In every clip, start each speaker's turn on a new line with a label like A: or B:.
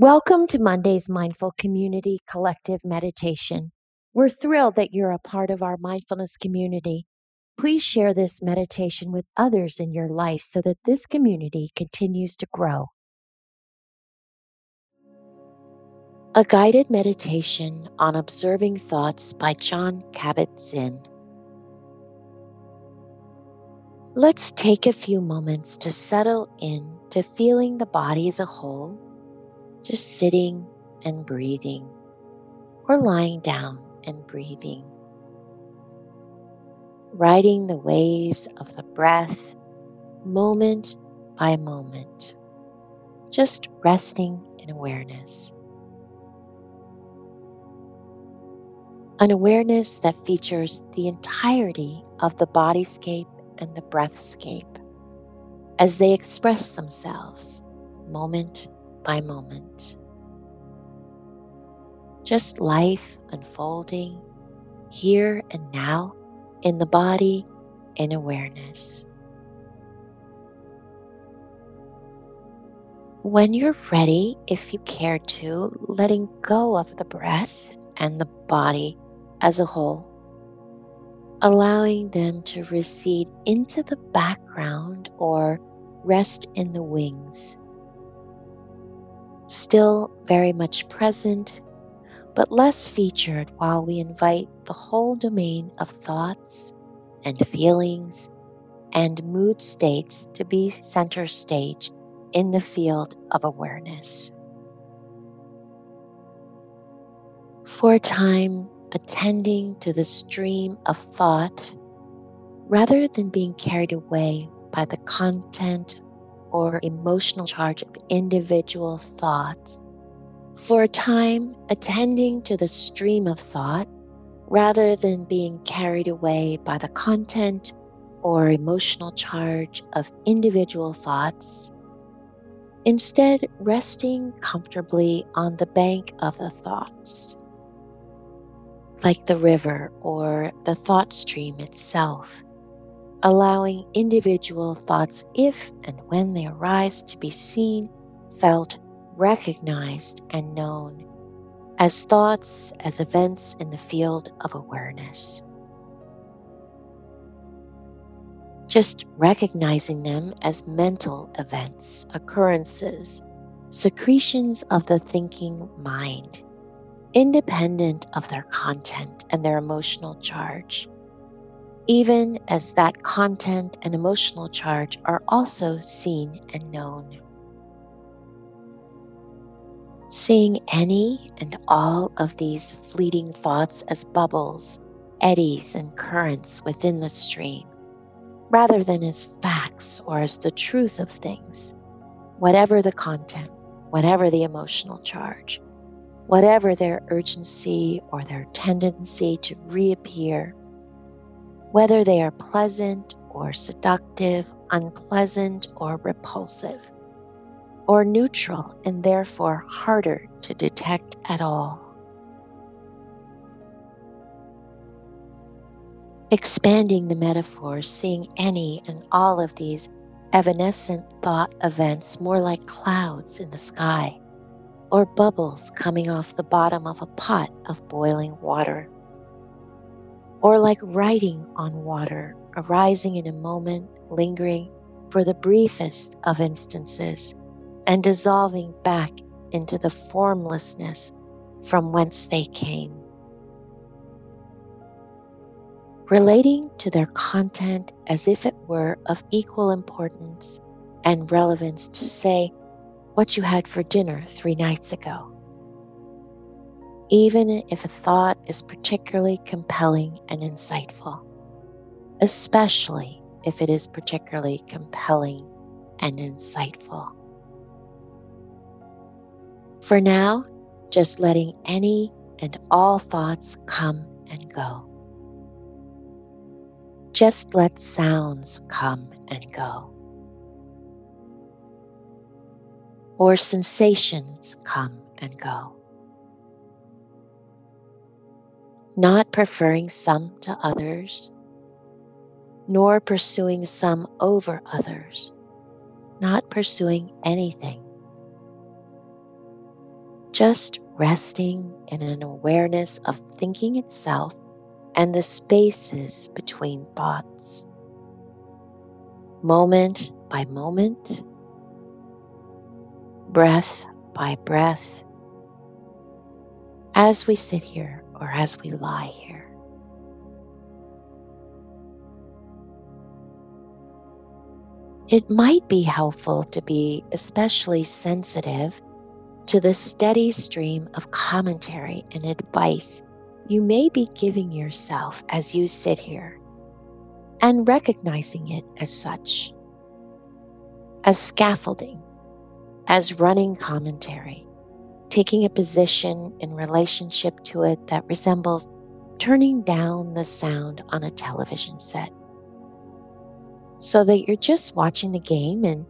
A: Welcome to Monday's Mindful Community Collective Meditation. We're thrilled that you're a part of our mindfulness community. Please share this meditation with others in your life so that this community continues to grow. A guided meditation on observing thoughts by Jon Kabat-Zinn. Let's take a few moments to settle in to feeling the body as a whole just sitting and breathing, or lying down and breathing. Riding the waves of the breath moment by moment, just resting in awareness. An awareness that features the entirety of the bodyscape and the breathscape as they express themselves moment by moment. Just life unfolding here and now in the body in awareness. When you're ready, if you care to, letting go of the breath and the body as a whole, allowing them to recede into the background or rest in the wings still very much present, but less featured while we invite the whole domain of thoughts and feelings and mood states to be center stage in the field of awareness. For a time, attending to the stream of thought rather than being carried away by the content or emotional charge of individual thoughts. For a time, attending to the stream of thought rather than being carried away by the content or emotional charge of individual thoughts. Instead, resting comfortably on the bank of the thoughts, like the river or the thought stream itself allowing individual thoughts, if and when they arise, to be seen, felt, recognized, and known as thoughts, as events in the field of awareness. Just recognizing them as mental events, occurrences, secretions of the thinking mind, independent of their content and their emotional charge even as that content and emotional charge are also seen and known. Seeing any and all of these fleeting thoughts as bubbles, eddies, and currents within the stream, rather than as facts or as the truth of things, whatever the content, whatever the emotional charge, whatever their urgency or their tendency to reappear whether they are pleasant or seductive, unpleasant or repulsive, or neutral and therefore harder to detect at all. Expanding the metaphor, seeing any and all of these evanescent thought events more like clouds in the sky or bubbles coming off the bottom of a pot of boiling water or like writing on water, arising in a moment, lingering for the briefest of instances, and dissolving back into the formlessness from whence they came. Relating to their content as if it were of equal importance and relevance to say what you had for dinner three nights ago even if a thought is particularly compelling and insightful, especially if it is particularly compelling and insightful. For now, just letting any and all thoughts come and go. Just let sounds come and go. Or sensations come and go. Not preferring some to others, nor pursuing some over others, not pursuing anything. just resting in an awareness of thinking itself and the spaces between thoughts. Moment by moment, breath by breath, as we sit here or as we lie here. It might be helpful to be especially sensitive to the steady stream of commentary and advice you may be giving yourself as you sit here and recognizing it as such, as scaffolding, as running commentary, taking a position in relationship to it that resembles turning down the sound on a television set so that you're just watching the game and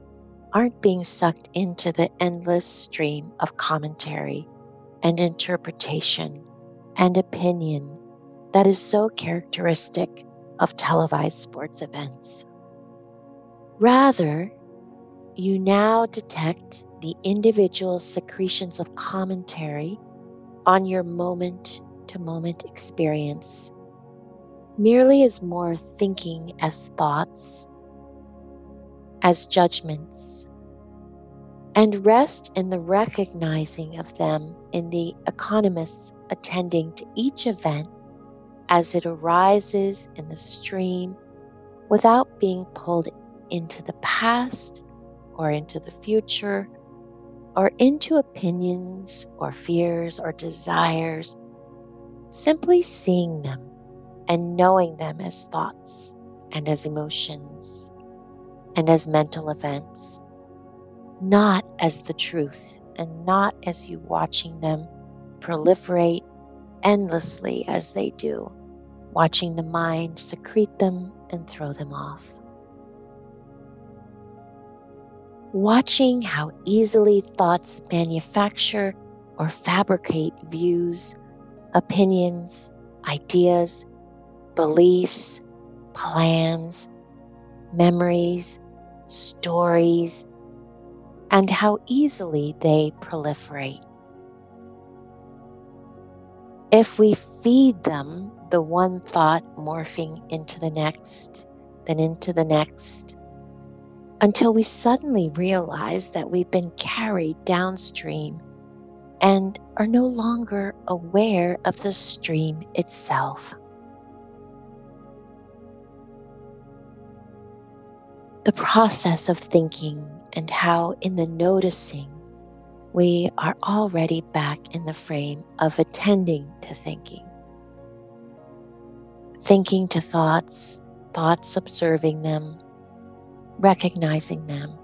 A: aren't being sucked into the endless stream of commentary and interpretation and opinion that is so characteristic of televised sports events. Rather, you now detect the individual secretions of commentary on your moment to moment experience. Merely as more thinking as thoughts as judgments and rest in the recognizing of them in the economists attending to each event as it arises in the stream without being pulled into the past or into the future or into opinions or fears or desires, simply seeing them and knowing them as thoughts and as emotions and as mental events, not as the truth and not as you watching them proliferate endlessly as they do, watching the mind secrete them and throw them off. Watching how easily thoughts manufacture or fabricate views, opinions, ideas, beliefs, plans, memories, stories, and how easily they proliferate. If we feed them the one thought morphing into the next, then into the next, until we suddenly realize that we've been carried downstream and are no longer aware of the stream itself. the process of thinking and how, in the noticing, we are already back in the frame of attending to thinking. Thinking to thoughts, thoughts observing them, recognizing them,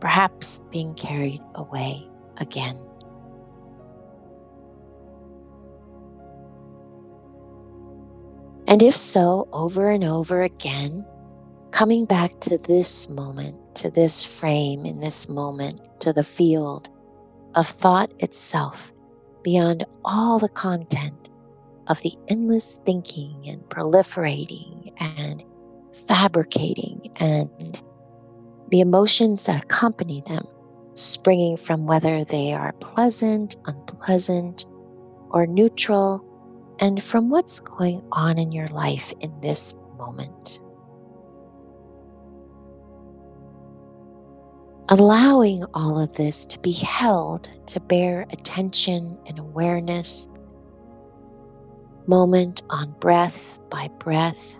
A: perhaps being carried away again. And if so, over and over again, coming back to this moment, to this frame in this moment, to the field of thought itself, beyond all the content of the endless thinking and proliferating and fabricating and the emotions that accompany them, springing from whether they are pleasant, unpleasant, or neutral, and from what's going on in your life in this moment. allowing all of this to be held to bare attention and awareness, moment on breath by breath,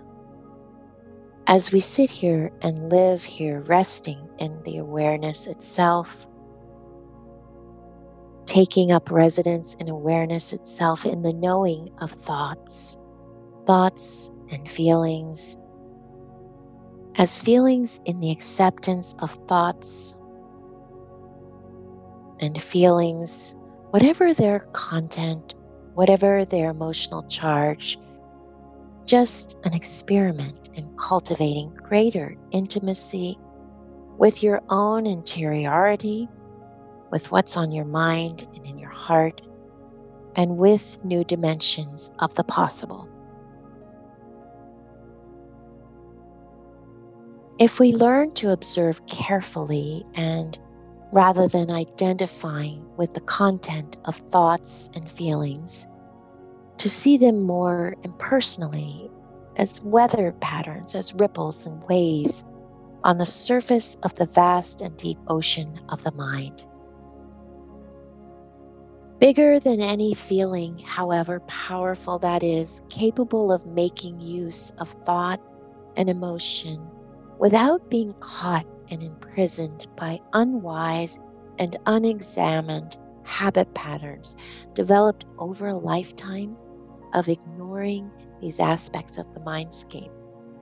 A: as we sit here and live here, resting in the awareness itself, taking up residence in awareness itself in the knowing of thoughts, thoughts and feelings as feelings in the acceptance of thoughts and feelings, whatever their content, whatever their emotional charge, just an experiment cultivating greater intimacy with your own interiority, with what's on your mind and in your heart, and with new dimensions of the possible. If we learn to observe carefully and rather than identifying with the content of thoughts and feelings, to see them more impersonally as weather patterns, as ripples and waves on the surface of the vast and deep ocean of the mind. Bigger than any feeling, however powerful that is, capable of making use of thought and emotion without being caught and imprisoned by unwise and unexamined habit patterns developed over a lifetime of ignoring these aspects of the mindscape,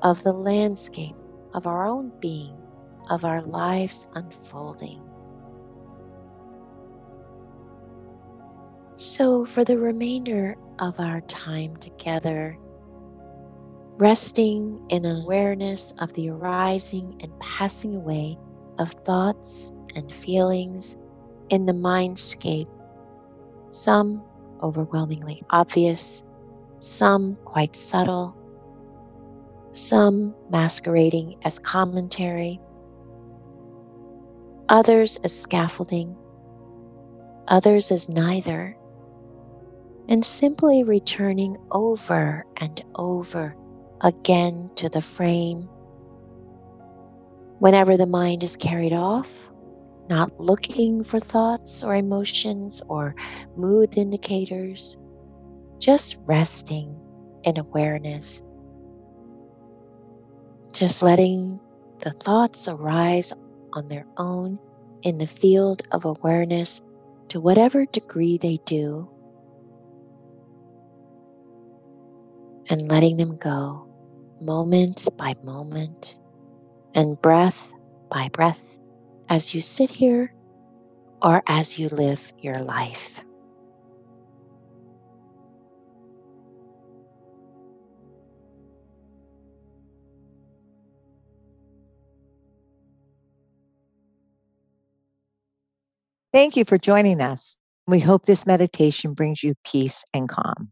A: of the landscape, of our own being, of our lives unfolding. So, for the remainder of our time together, resting in awareness of the arising and passing away of thoughts and feelings in the mindscape, some overwhelmingly obvious, some quite subtle, some masquerading as commentary, others as scaffolding, others as neither, and simply returning over and over again to the frame. Whenever the mind is carried off, not looking for thoughts or emotions or mood indicators, just resting in awareness. Just letting the thoughts arise on their own in the field of awareness to whatever degree they do, and letting them go moment by moment and breath by breath as you sit here or as you live your life.
B: Thank you for joining us. We hope this meditation brings you peace and calm.